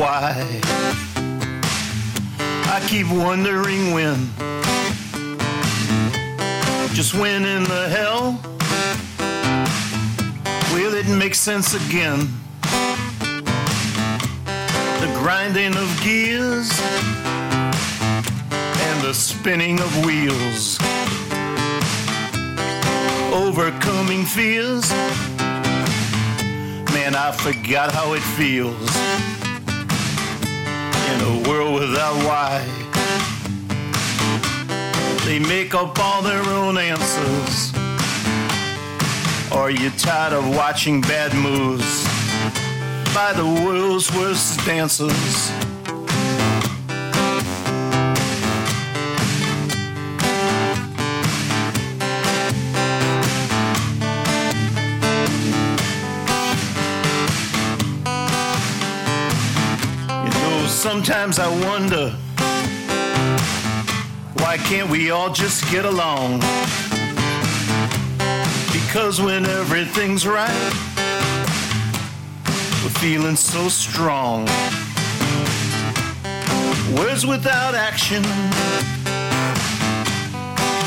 why. I keep wondering when. Just when in the hell will it make sense again? The grinding of gears and the spinning of wheels. Overcoming fears. Man, I forgot how it feels in a world without why. They make up all their own answers. Are you tired of watching bad moves by the world's worst dancers? Sometimes I wonder why can't we all just get along? Because when everything's right, we're feeling so strong. Words without action,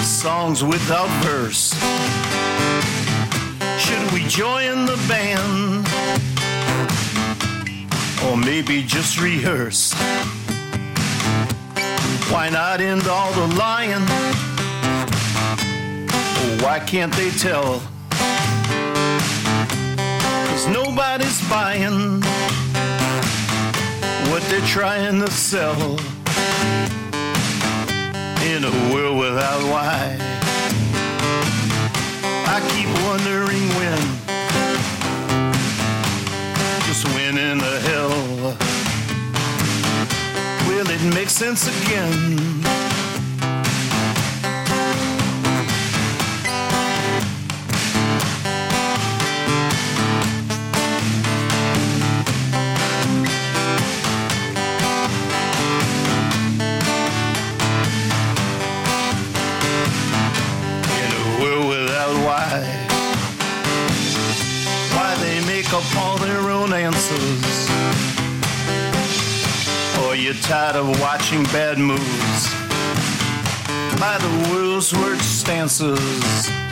songs without verse. Should we join the band? Or maybe just rehearse? Why not end all the lying? Oh, why can't they tell? Cause nobody's buying what they're trying to sell in a world without why. I keep wondering in the hell will it make sense again? Up all their own answers. Or you're tired of watching bad moves by the world's worst stances.